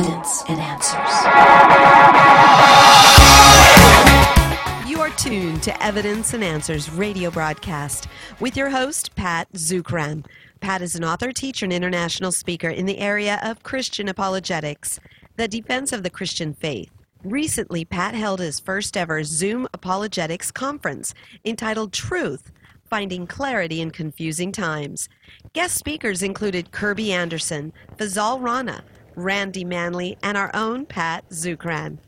evidence and answers. You are tuned to Evidence and Answers radio broadcast with your host, Pat Zukeran. Pat is an author, teacher, and international speaker in the area of Christian apologetics, the defense of the Christian faith. Recently, Pat held his first ever Zoom apologetics conference entitled Truth Finding Clarity in Confusing Times. Guest speakers included Kerby Anderson, Fazale Rana, Randy Manley, and our own Pat Zukeran.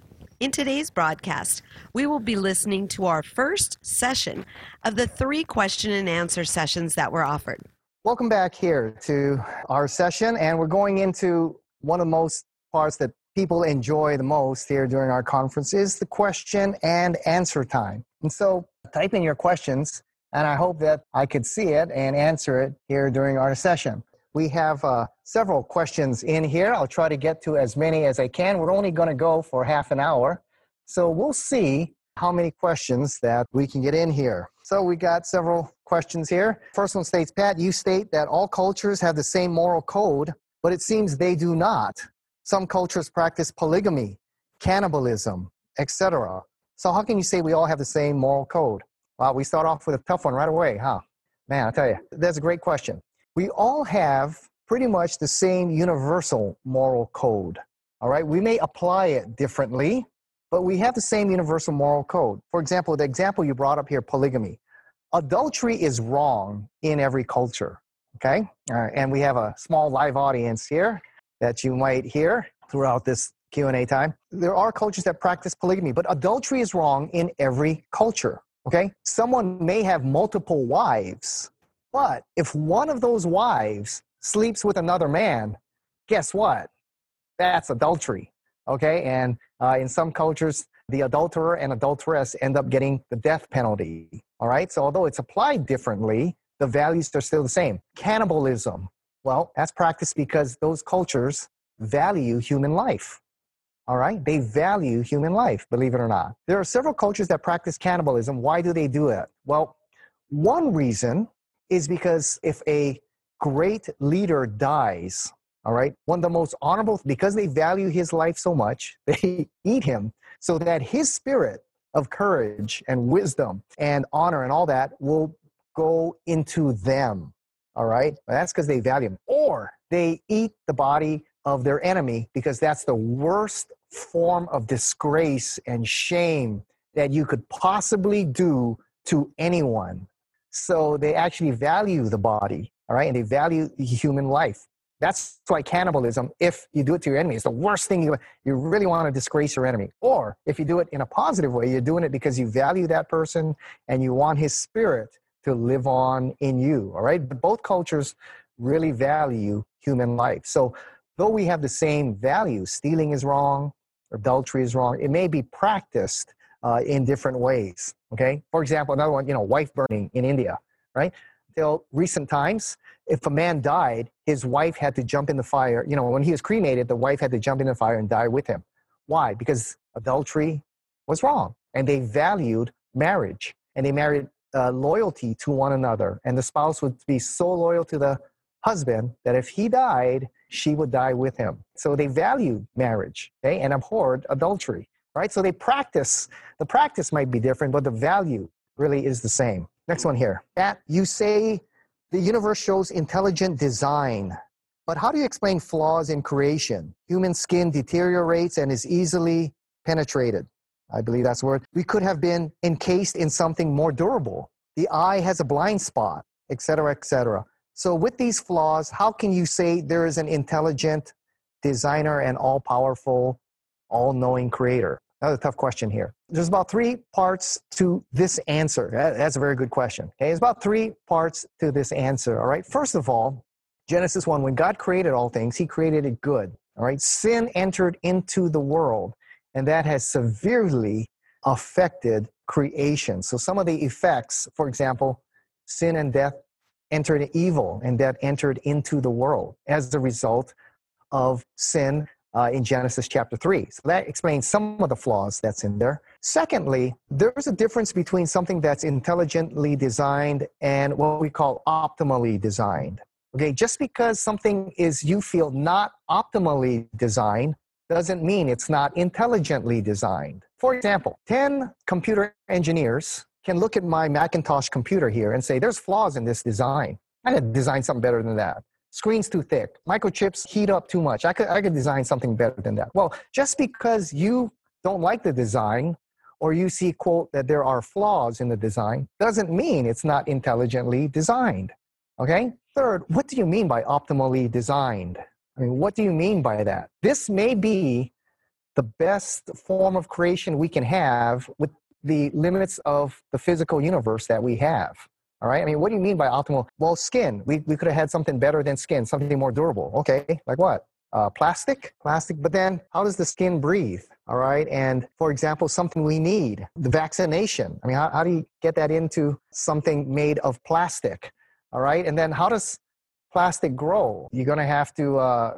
In today's broadcast, we will be listening to our first session of the three question and answer sessions that were offered. Welcome back here to our session, and we're going into one of the most parts that people enjoy the most here during our conference is the question and answer time. And so type in your questions, and I hope that I could see it and answer it here during our session. We have uh, several questions in here. I'll try to get to as many as I can. We're only going to go for half an hour. So we'll see how many questions that we can get in here. So we got several questions here. First one states, Pat, you state that all cultures have the same moral code, but it seems they do not. Some cultures practice polygamy, cannibalism, etc. So how can you say we all have the same moral code? Wow, we start off with a tough one right away, huh? Man, I tell you, that's a great question we all have pretty much the same universal moral code. All right, we may apply it differently, but we have the same universal moral code. For example, the example you brought up here, polygamy. Adultery is wrong in every culture. Okay, and we have a small live audience here that you might hear throughout this Q&A time. There are cultures that practice polygamy, but adultery is wrong in every culture. Okay, someone may have multiple wives, but if one of those wives sleeps with another man, guess what? That's adultery. Okay, and uh, in some cultures, the adulterer and adulteress end up getting the death penalty. All right, so although it's applied differently, the values are still the same. Cannibalism, well, that's practiced because those cultures value human life. All right, they value human life, believe it or not. There are several cultures that practice cannibalism. Why do they do it? Well, one reason is because if a great leader dies, all right, one of the most honorable, because they value his life so much, they eat him so that his spirit of courage and wisdom and honor and all that will go into them. All right, that's because they value him. Or they eat the body of their enemy because that's the worst form of disgrace and shame that you could possibly do to anyone. So they actually value the body, all right, and they value human life. That's why cannibalism, if you do it to your enemy, is the worst thing you you really want to disgrace your enemy. Or if you do it in a positive way, you're doing it because you value that person and you want his spirit to live on in you. All right. But both cultures really value human life. So though we have the same values, stealing is wrong, adultery is wrong, it may be practiced uh, in different ways. Okay, for example, another one, you know, wife burning in India, right? Till recent times, if a man died, his wife had to jump in the fire. You know, when he was cremated, the wife had to jump in the fire and die with him. Why? Because adultery was wrong, and they valued marriage, and they married uh, loyalty to one another, and the spouse would be so loyal to the husband that if he died, she would die with him. So they valued marriage, okay, and abhorred adultery right? So they practice, the practice might be different, but the value really is the same. Next one here. That you say the universe shows intelligent design, but how do you explain flaws in creation? Human skin deteriorates and is easily penetrated. I believe that's the word. We could have been encased in something more durable. The eye has a blind spot, etc., etc. So, with these flaws, how can you say there is an intelligent designer and all powerful all knowing creator? Another tough question here. There's about three parts to this answer. That's a very good question. Okay, there's about three parts to this answer. All right. First of all, Genesis 1, when God created all things, He created it good. All right. Sin entered into the world, and that has severely affected creation. So, some of the effects, for example, sin and death entered evil, and death entered into the world as a result of sin uh, in Genesis chapter 3. So that explains some of the flaws that's in there. Secondly, there's a difference between something that's intelligently designed and what we call optimally designed. Okay, just because something is, you feel, not optimally designed doesn't mean it's not intelligently designed. For example, 10 computer engineers can look at my Macintosh computer here and say, there's flaws in this design. I could design something better than that. Screen's too thick. Microchips heat up too much. I could, I could design something better than that. Well, just because you don't like the design or you see, quote, that there are flaws in the design doesn't mean it's not intelligently designed. Okay? Third, what do you mean by optimally designed? I mean, what do you mean by that? This may be the best form of creation we can have with the limits of the physical universe that we have. All right. I mean, what do you mean by optimal? Well, skin. We, we could have had something better than skin, something more durable. Okay. Like what? Uh, plastic? Plastic. But then how does the skin breathe? All right. And for example, something we need, the vaccination. I mean, how, how do you get that into something made of plastic? All right. And then how does plastic grow? You're going to have to, uh,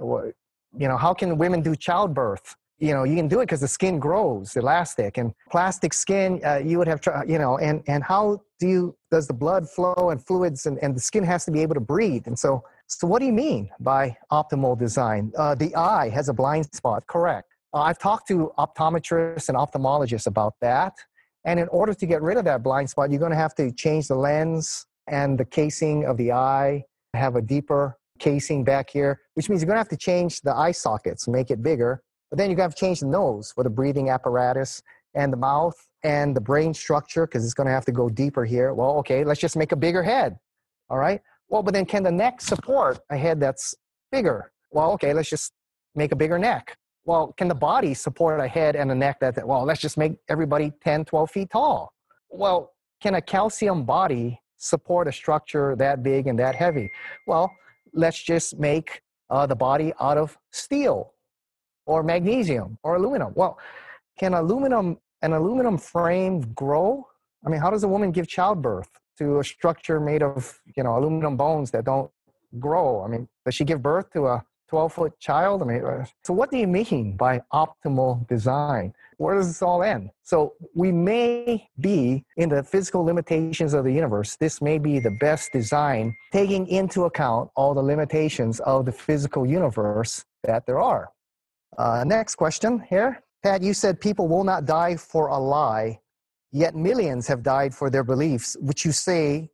you know, how can women do childbirth? You know you can do it because the skin grows elastic and plastic skin uh, you would have you know and and how do you does the blood flow and fluids and, and the skin has to be able to breathe? And so so what do you mean by optimal design? Uh, the eye has a blind spot correct. Uh, i've talked to optometrists and ophthalmologists about that and in order to get rid of that blind spot you're going to have to change the lens and the casing of the eye have a deeper casing back here which means you're going to have to change the eye sockets make it bigger but then you have to change the nose for the breathing apparatus and the mouth and the brain structure because it's going to have to go deeper here. Well, okay, let's just make a bigger head. All right. Well, but then can the neck support a head that's bigger? Well, okay, let's just make a bigger neck. Well, can the body support a head and a neck that, well, let's just make everybody 10, 12 feet tall? Well, can a calcium body support a structure that big and that heavy? Well, let's just make uh, the body out of steel or magnesium or aluminum. Well, can aluminum an aluminum frame grow? I mean, how does a woman give childbirth to a structure made of you know aluminum bones that don't grow? I mean, does she give birth to a 12 foot child? I mean, uh, so what do you mean by optimal design? Where does this all end? So we may be in the physical limitations of the universe. This may be the best design, taking into account all the limitations of the physical universe that there are. Uh, next question here. Pat, you said people will not die for a lie, yet millions have died for their beliefs, which you say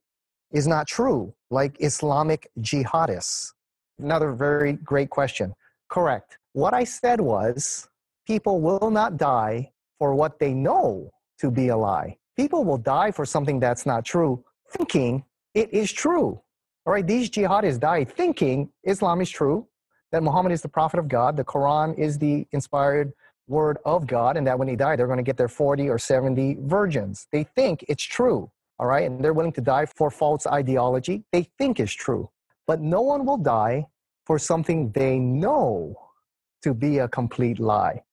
is not true, like Islamic jihadists. Another very great question. Correct. What I said was people will not die for what they know to be a lie. People will die for something that's not true, thinking it is true. All right, these jihadists died thinking Islam is true, that Muhammad is the prophet of God, the Quran is the inspired word of God, and that when they die, they're going to get their 40 or 70 virgins. They think it's true, all right? And they're willing to die for false ideology they think is true. But no one will die for something they know to be a complete lie.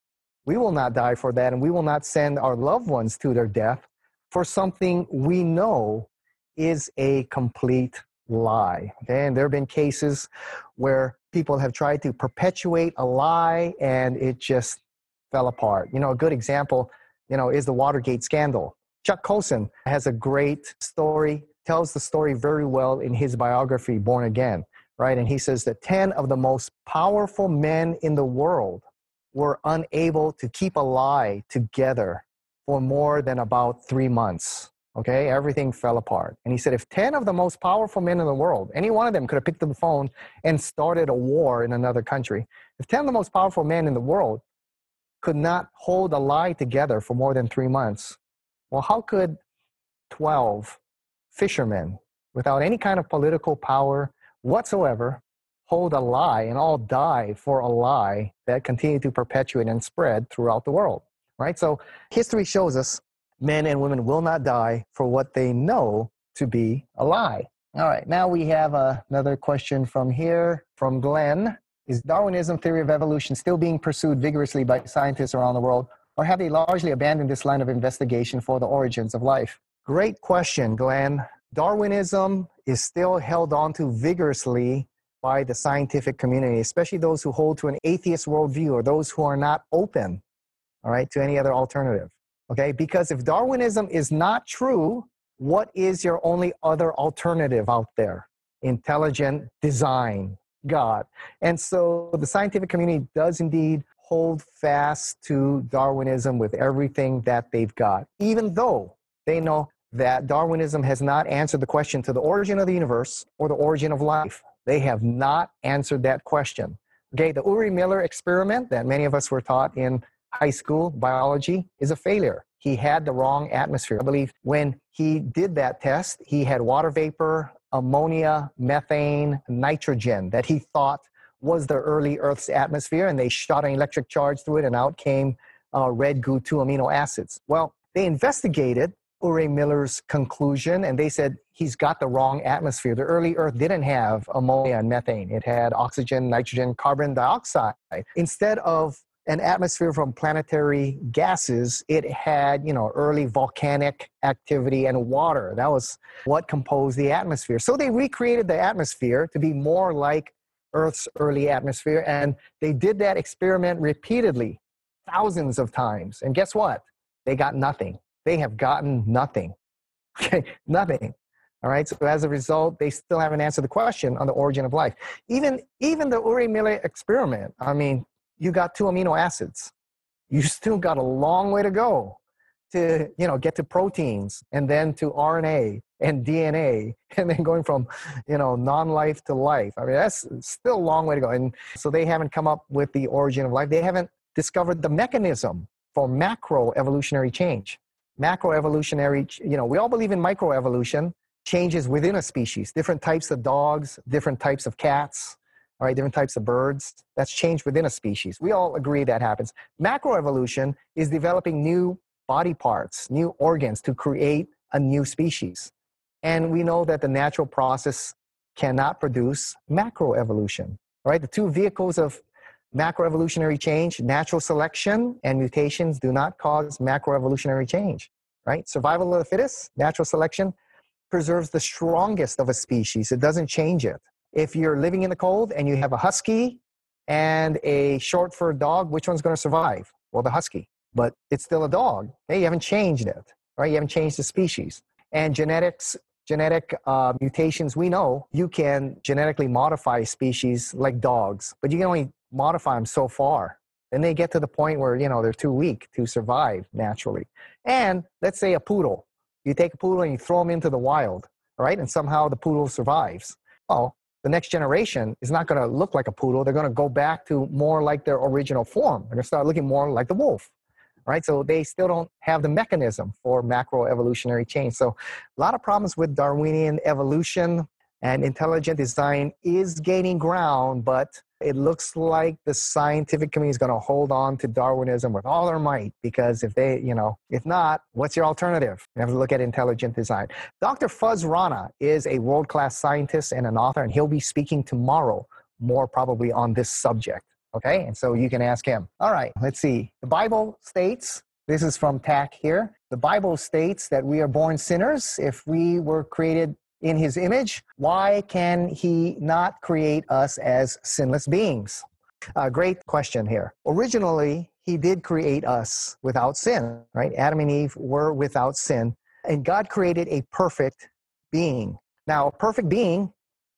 We will not die for that, and we will not send our loved ones to their death for something we know is a complete lie. And there have been cases where people have tried to perpetuate a lie and it just fell apart. You know, a good example, you know, is the Watergate scandal. Chuck Colson has a great story, tells the story very well in his biography, Born Again, right? And he says that 10 of the most powerful men in the world were unable to keep a lie together for more than about three months. Okay, everything fell apart. And he said, if 10 of the most powerful men in the world, any one of them could have picked up the phone and started a war in another country, if 10 of the most powerful men in the world could not hold a lie together for more than three months, well, how could 12 fishermen without any kind of political power whatsoever hold a lie and all die for a lie that continued to perpetuate and spread throughout the world? Right? So history shows us men and women will not die for what they know to be a lie. All right, now we have uh, another question from here from Glenn. Is Darwinism theory of evolution still being pursued vigorously by scientists around the world, or have they largely abandoned this line of investigation for the origins of life? Great question, Glenn. Darwinism is still held on to vigorously by the scientific community, especially those who hold to an atheist worldview or those who are not open, all right, to any other alternative. Okay, because if Darwinism is not true, what is your only other alternative out there? Intelligent design, God. And so the scientific community does indeed hold fast to Darwinism with everything that they've got, even though they know that Darwinism has not answered the question to the origin of the universe or the origin of life. They have not answered that question. Okay, the Urey Miller experiment that many of us were taught in high school biology is a failure. He had the wrong atmosphere. I believe when he did that test, he had water vapor, ammonia, methane, nitrogen that he thought was the early Earth's atmosphere, and they shot an electric charge through it, and out came uh, red goo 2 amino acids. Well, they investigated Urey Miller's conclusion, and they said he's got the wrong atmosphere. The early Earth didn't have ammonia and methane, it had oxygen, nitrogen, carbon dioxide. Instead of an atmosphere from planetary gases, it had, you know, early volcanic activity and water. That was what composed the atmosphere. So they recreated the atmosphere to be more like Earth's early atmosphere, and they did that experiment repeatedly, thousands of times. And guess what? They got nothing. They have gotten nothing. Okay, nothing. All right. So as a result, they still haven't answered the question on the origin of life. Even even the Urey Miller experiment. I mean, you got two amino acids. You still got a long way to go to you know get to proteins and then to RNA and DNA and then going from you know non-life to life. I mean that's still a long way to go. And so they haven't come up with the origin of life. They haven't discovered the mechanism for macro evolutionary change. Macro evolutionary, you know, we all believe in microevolution, changes within a species, different types of dogs, different types of cats, all right, different types of birds. That's change within a species. We all agree that happens. Macroevolution is developing new body parts, new organs to create a new species. And we know that the natural process cannot produce macroevolution. Right? The two vehicles of macroevolutionary change, natural selection and mutations do not cause macroevolutionary change. Right? Survival of the fittest, natural selection preserves the strongest of a species. It doesn't change it. If you're living in the cold and you have a husky and a short furred dog, which one's going to survive? Well, the husky, but it's still a dog. Hey, you haven't changed it, right? You haven't changed the species. And genetics, genetic uh, mutations, we know you can genetically modify species like dogs, but you can only modify them so far. Then they get to the point where, you know, they're too weak to survive naturally. And let's say a poodle. You take a poodle and you throw him into the wild, right? And somehow the poodle survives. Well, the next generation is not going to look like a poodle. They're going to go back to more like their original form. They're going to start looking more like the wolf, right? So they still don't have the mechanism for macro evolutionary change. So a lot of problems with Darwinian evolution and intelligent design is gaining ground, but it looks like the scientific community is going to hold on to Darwinism with all their might because if they, you know, if not, what's your alternative? You have to look at intelligent design. Dr. Fuz Rana is a world class scientist and an author, and he'll be speaking tomorrow more probably on this subject. Okay, and so you can ask him. All right, let's see. The Bible states, this is from TAC here. The Bible states that we are born sinners if we were created in his image, why can he not create us as sinless beings? A great question here. Originally, he did create us without sin, right? Adam and Eve were without sin, and God created a perfect being. Now, a perfect being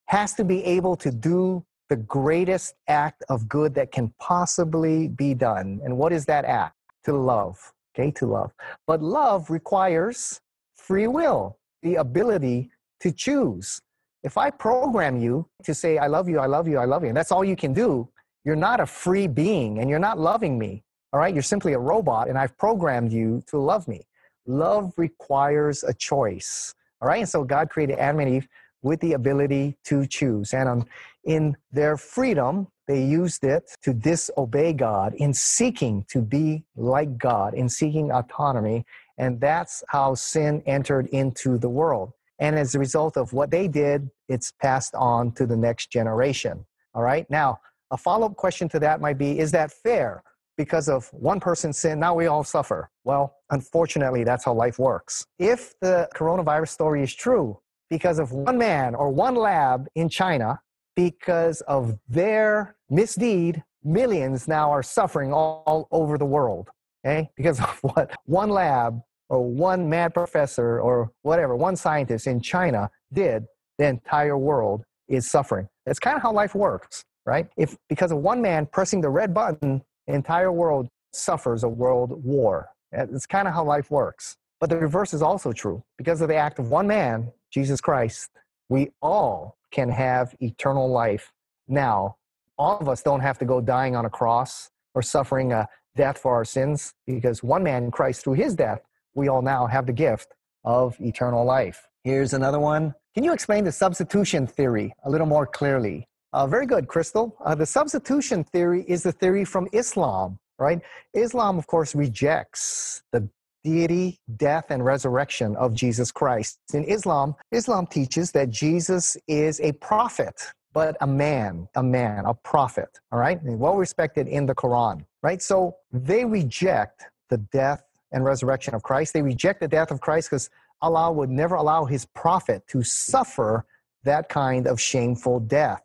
has to be able to do the greatest act of good that can possibly be done. And what is that act? To love, okay, to love. But love requires free will, the ability to choose. If I program you to say, I love you, I love you, I love you, and that's all you can do, you're not a free being and you're not loving me. All right, you're simply a robot and I've programmed you to love me. Love requires a choice. All right, and so God created Adam and Eve with the ability to choose. And um, in their freedom, they used it to disobey God in seeking to be like God, in seeking autonomy. And that's how sin entered into the world. And as a result of what they did, it's passed on to the next generation. All right. Now, a follow up question to that might be Is that fair? Because of one person's sin, now we all suffer. Well, unfortunately, that's how life works. If the coronavirus story is true, because of one man or one lab in China, because of their misdeed, millions now are suffering all, all over the world. Okay? Because of what one lab or one mad professor or whatever, one scientist in China did, the entire world is suffering. That's kind of how life works, right? If because of one man pressing the red button the entire world suffers a world war. It's kind of how life works. But the reverse is also true. Because of the act of one man, Jesus Christ, we all can have eternal life now. All of us don't have to go dying on a cross or suffering a death for our sins because one man, Christ, through his death, we all now have the gift of eternal life. Here's another one. Can you explain the substitution theory a little more clearly? Uh, very good, Crystal. Uh, the substitution theory is the theory from Islam, right? Islam, of course, rejects the deity, death, and resurrection of Jesus Christ. In Islam, Islam teaches that Jesus is a prophet, but a man, a man, a prophet, all right? Well respected in the Quran, right? So they reject the death and resurrection of Christ. They reject the death of Christ because Allah would never allow his prophet to suffer that kind of shameful death.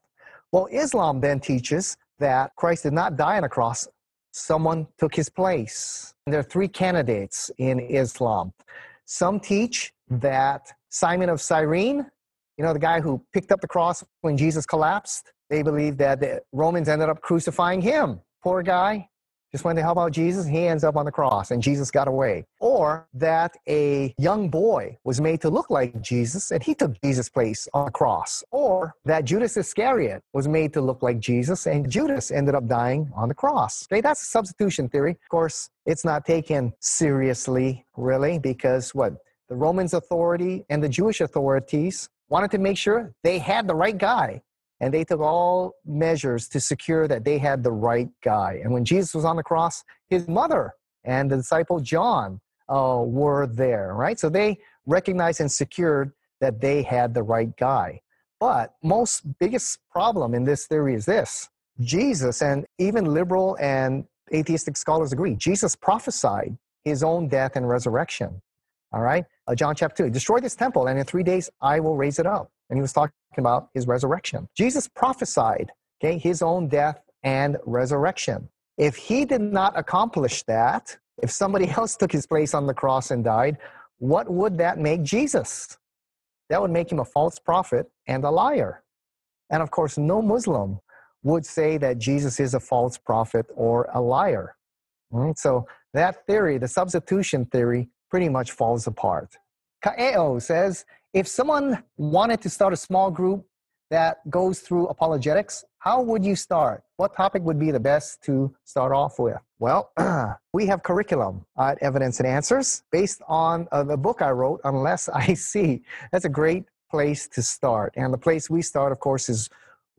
Well, Islam then teaches that Christ did not die on a cross, someone took his place. There are three candidates in Islam. Some teach that Simon of Cyrene, you know, the guy who picked up the cross when Jesus collapsed, they believe that the Romans ended up crucifying him. Poor guy just went to help out Jesus, he ends up on the cross and Jesus got away. Or that a young boy was made to look like Jesus and he took Jesus' place on the cross. Or that Judas Iscariot was made to look like Jesus and Judas ended up dying on the cross. Okay, that's a substitution theory. Of course, it's not taken seriously, really, because what? The Romans authority and the Jewish authorities wanted to make sure they had the right guy and they took all measures to secure that they had the right guy. And when Jesus was on the cross, his mother and the disciple John uh, were there, right? So they recognized and secured that they had the right guy. But most biggest problem in this theory is this Jesus, and even liberal and atheistic scholars agree, Jesus prophesied his own death and resurrection. All right? Uh, John chapter 2 Destroy this temple, and in three days I will raise it up. And he was talking about his resurrection. Jesus prophesied, okay, his own death and resurrection. If he did not accomplish that, if somebody else took his place on the cross and died, what would that make Jesus? That would make him a false prophet and a liar. And of course, no Muslim would say that Jesus is a false prophet or a liar. So that theory, the substitution theory, pretty much falls apart. Kaeo says if someone wanted to start a small group that goes through apologetics, how would you start? What topic would be the best to start off with? Well, we have curriculum at Evidence and Answers based on uh, the book I wrote, Unless I See. That's a great place to start. And the place we start, of course, is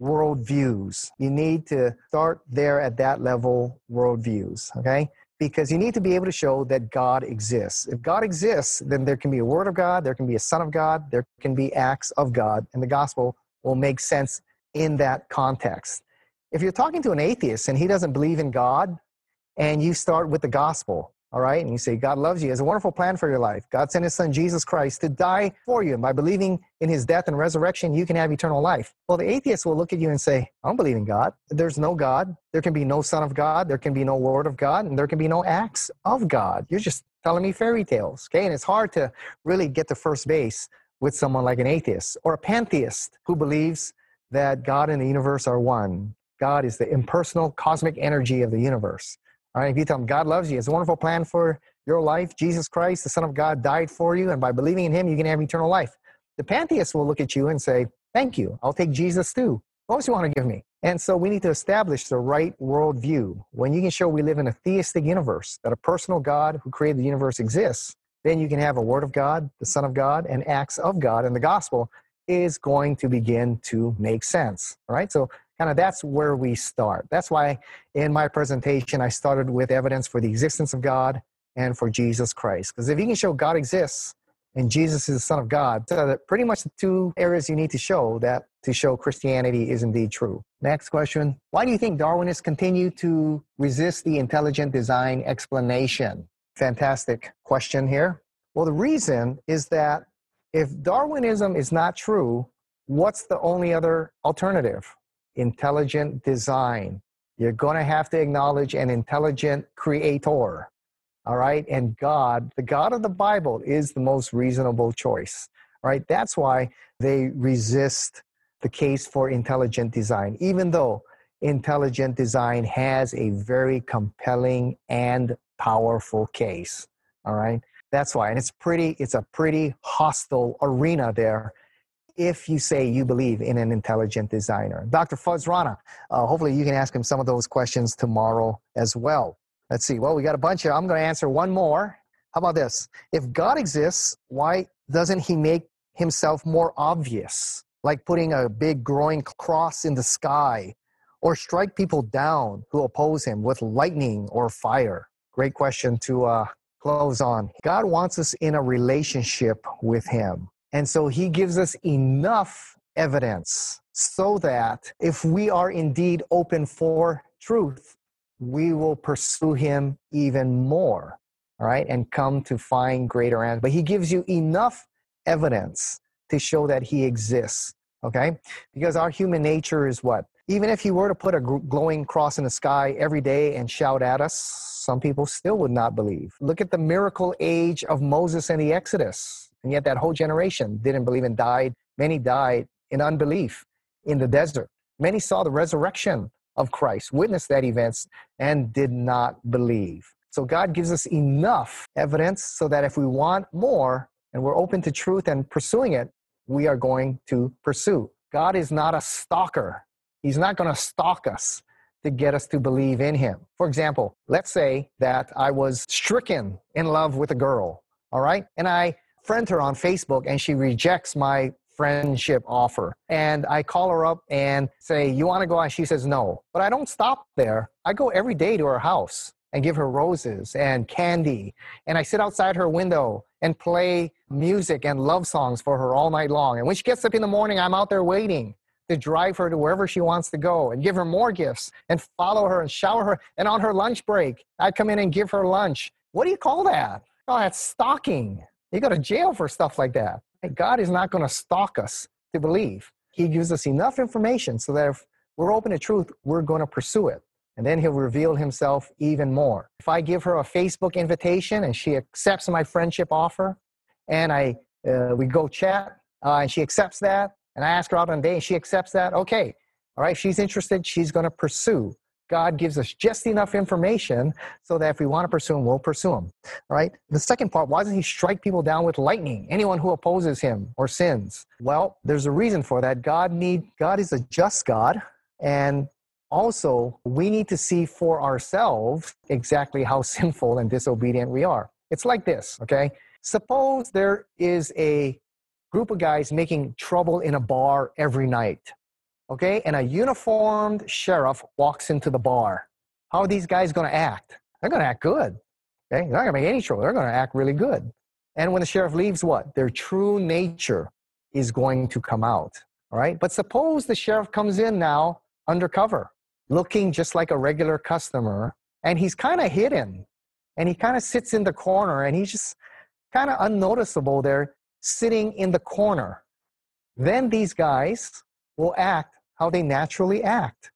worldviews. You need to start there at that level, worldviews, okay? Because you need to be able to show that God exists. If God exists, then there can be a word of God, there can be a son of God, there can be acts of God, and the gospel will make sense in that context. If you're talking to an atheist and he doesn't believe in God, and you start with the gospel, all right? And you say, God loves you. He has a wonderful plan for your life. God sent his son, Jesus Christ, to die for you. And by believing in his death and resurrection, you can have eternal life. Well, the atheist will look at you and say, I don't believe in God. There's no God. There can be no son of God. There can be no word of God. And there can be no acts of God. You're just telling me fairy tales. Okay. And it's hard to really get to first base with someone like an atheist or a pantheist who believes that God and the universe are one. God is the impersonal cosmic energy of the universe. All right, if you tell them God loves you, it's a wonderful plan for your life. Jesus Christ, the Son of God, died for you, and by believing in Him, you can have eternal life. The pantheist will look at you and say, Thank you. I'll take Jesus too. What else you want to give me? And so we need to establish the right worldview. When you can show we live in a theistic universe, that a personal God who created the universe exists, then you can have a Word of God, the Son of God, and acts of God, and the gospel is going to begin to make sense. All right, so kind of that's where we start. That's why in my presentation I started with evidence for the existence of God and for Jesus Christ. Because if you can show God exists and Jesus is the Son of God, so pretty much the two areas you need to show that to show Christianity is indeed true. Next question Why do you think Darwinists continue to resist the intelligent design explanation? Fantastic question here. Well, the reason is that if Darwinism is not true, what's the only other alternative? Intelligent design. You're going to have to acknowledge an intelligent creator. All right. And God, the God of the Bible, is the most reasonable choice. Right. That's why they resist the case for intelligent design, even though intelligent design has a very compelling and powerful case. All right. That's why. And it's pretty, it's a pretty hostile arena there if you say you believe in an intelligent designer. Dr. Fuz Rana, uh, hopefully you can ask him some of those questions tomorrow as well. Let's see. Well, we got a bunch here. I'm going to answer one more. How about this? If God exists, why doesn't he make himself more obvious? Like putting a big growing cross in the sky or strike people down who oppose him with lightning or fire? Great question to uh, close on. God wants us in a relationship with him. And so he gives us enough evidence so that if we are indeed open for truth, we will pursue him even more, right, and come to find greater answers. But he gives you enough evidence to show that he exists, okay? Because our human nature is what? Even if he were to put a glowing cross in the sky every day and shout at us, some people still would not believe. Look at the miracle age of Moses and the Exodus and yet that whole generation didn't believe and died. Many died in unbelief in the desert. Many saw the resurrection of Christ, witnessed that events, and did not believe. So God gives us enough evidence so that if we want more and we're open to truth and pursuing it, we are going to pursue. God is not a stalker. He's not going to stalk us to get us to believe in him. For example, let's say that I was stricken in love with a girl, all right? And I friend her on Facebook and she rejects my friendship offer. And I call her up and say, You want to go out? She says, No. But I don't stop there. I go every day to her house and give her roses and candy. And I sit outside her window and play music and love songs for her all night long. And when she gets up in the morning, I'm out there waiting to drive her to wherever she wants to go and give her more gifts and follow her and shower her. And on her lunch break, I come in and give her lunch. What do you call that? Oh, that's stalking. You go to jail for stuff like that. God is not going to stalk us to believe. He gives us enough information so that if we're open to truth, we're going to pursue it. And then he'll reveal himself even more. If I give her a Facebook invitation and she accepts my friendship offer, and I uh, we go chat uh, and she accepts that, and I ask her out on a date and she accepts that, okay, all right, she's interested, she's going to pursue. God gives us just enough information so that if we want to pursue him, we'll pursue him. Right. The second part, why doesn't he strike people down with lightning? Anyone who opposes him or sins. Well, there's a reason for that. God need God is a just God. And also we need to see for ourselves exactly how sinful and disobedient we are. It's like this, okay? Suppose there is a group of guys making trouble in a bar every night okay, and a uniformed sheriff walks into the bar. How are these guys going to act? They're going to act good. Okay, they're not going to make any trouble. They're going to act really good. And when the sheriff leaves, what? Their true nature is going to come out. All right. But suppose the sheriff comes in now undercover, looking just like a regular customer, and he's kind of hidden, and he kind of sits in the corner, and he's just kind of unnoticeable there, sitting in the corner. Then these guys will act how they naturally act.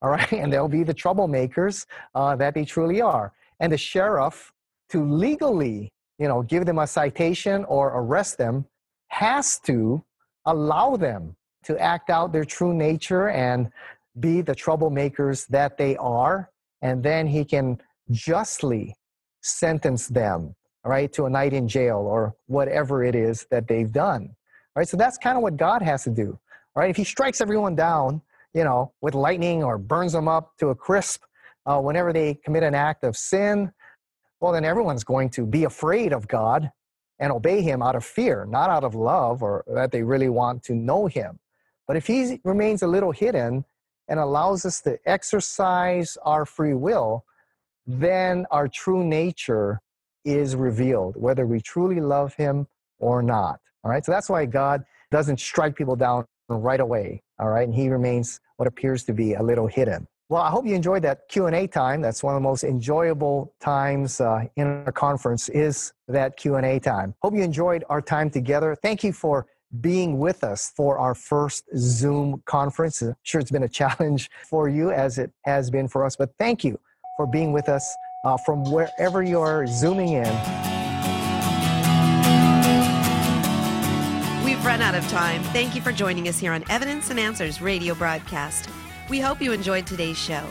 All right. And they'll be the troublemakers uh, that they truly are. And the sheriff, to legally, you know, give them a citation or arrest them, has to allow them to act out their true nature and be the troublemakers that they are. And then he can justly sentence them, right, to a night in jail or whatever it is that they've done. All right. So that's kind of what God has to do right? If he strikes everyone down, you know, with lightning or burns them up to a crisp uh, whenever they commit an act of sin, well, then everyone's going to be afraid of God and obey him out of fear, not out of love or that they really want to know him. But if he remains a little hidden and allows us to exercise our free will, then our true nature is revealed, whether we truly love him or not. All right, so that's why God doesn't strike people down right away all right? And he remains what appears to be a little hidden. Well i hope you enjoyed that q&a time. That's one of the most enjoyable times uh, in our conference is that q&a time. Hope you enjoyed our time together. Thank you for being with us for our first zoom conference. I'm sure it's been a challenge for you as it has been for us but thank you for being with us uh, from wherever you're zooming in We've run out of time. Thank you for joining us here on Evidence and Answers radio broadcast. We hope you enjoyed today's show.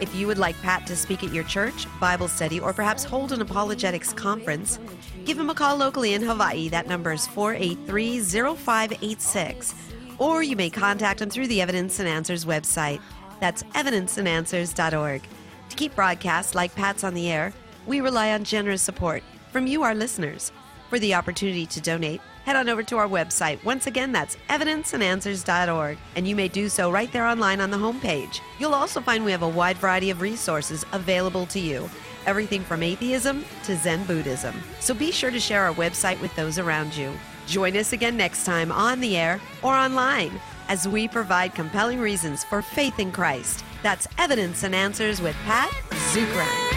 If you would like Pat to speak at your church, Bible study, or perhaps hold an apologetics conference, give him a call locally in Hawaii. That number is 483 0586. Or you may contact him through the Evidence and Answers website. That's evidenceandanswers.org. To keep broadcasts like Pat's on the air, we rely on generous support from you, our listeners. For the opportunity to donate, head on over to our website. Once again, that's evidenceandanswers.org, and you may do so right there online on the homepage. You'll also find we have a wide variety of resources available to you. Everything from atheism to Zen Buddhism. So be sure to share our website with those around you. Join us again next time on the air or online as we provide compelling reasons for faith in Christ. That's Evidence and Answers with Pat Zukeran.